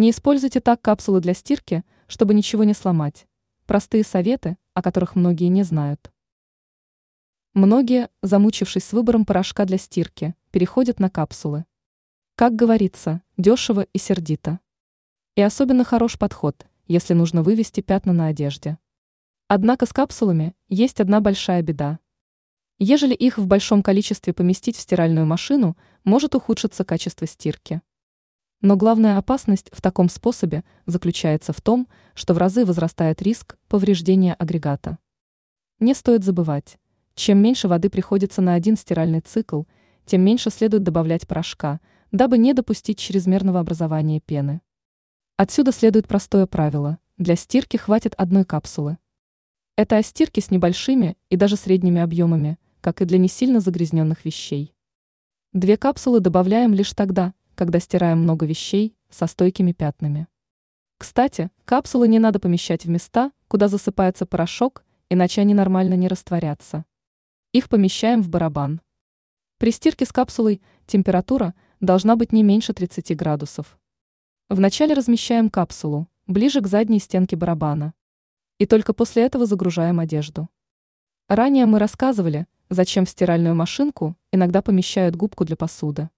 Не используйте так капсулы для стирки, чтобы ничего не сломать. Простые советы, о которых многие не знают. Многие, замучившись с выбором порошка для стирки, переходят на капсулы. Как говорится, дешево и сердито. И особенно хорош подход, если нужно вывести пятна на одежде. Однако с капсулами есть одна большая беда. Ежели их в большом количестве поместить в стиральную машину, может ухудшиться качество стирки. Но главная опасность в таком способе заключается в том, что в разы возрастает риск повреждения агрегата. Не стоит забывать, чем меньше воды приходится на один стиральный цикл, тем меньше следует добавлять порошка, дабы не допустить чрезмерного образования пены. Отсюда следует простое правило – для стирки хватит одной капсулы. Это о стирке с небольшими и даже средними объемами, как и для не сильно загрязненных вещей. Две капсулы добавляем лишь тогда, когда стираем много вещей со стойкими пятнами. Кстати, капсулы не надо помещать в места, куда засыпается порошок, иначе они нормально не растворятся. Их помещаем в барабан. При стирке с капсулой температура должна быть не меньше 30 градусов. Вначале размещаем капсулу ближе к задней стенке барабана. И только после этого загружаем одежду. Ранее мы рассказывали, зачем в стиральную машинку иногда помещают губку для посуды.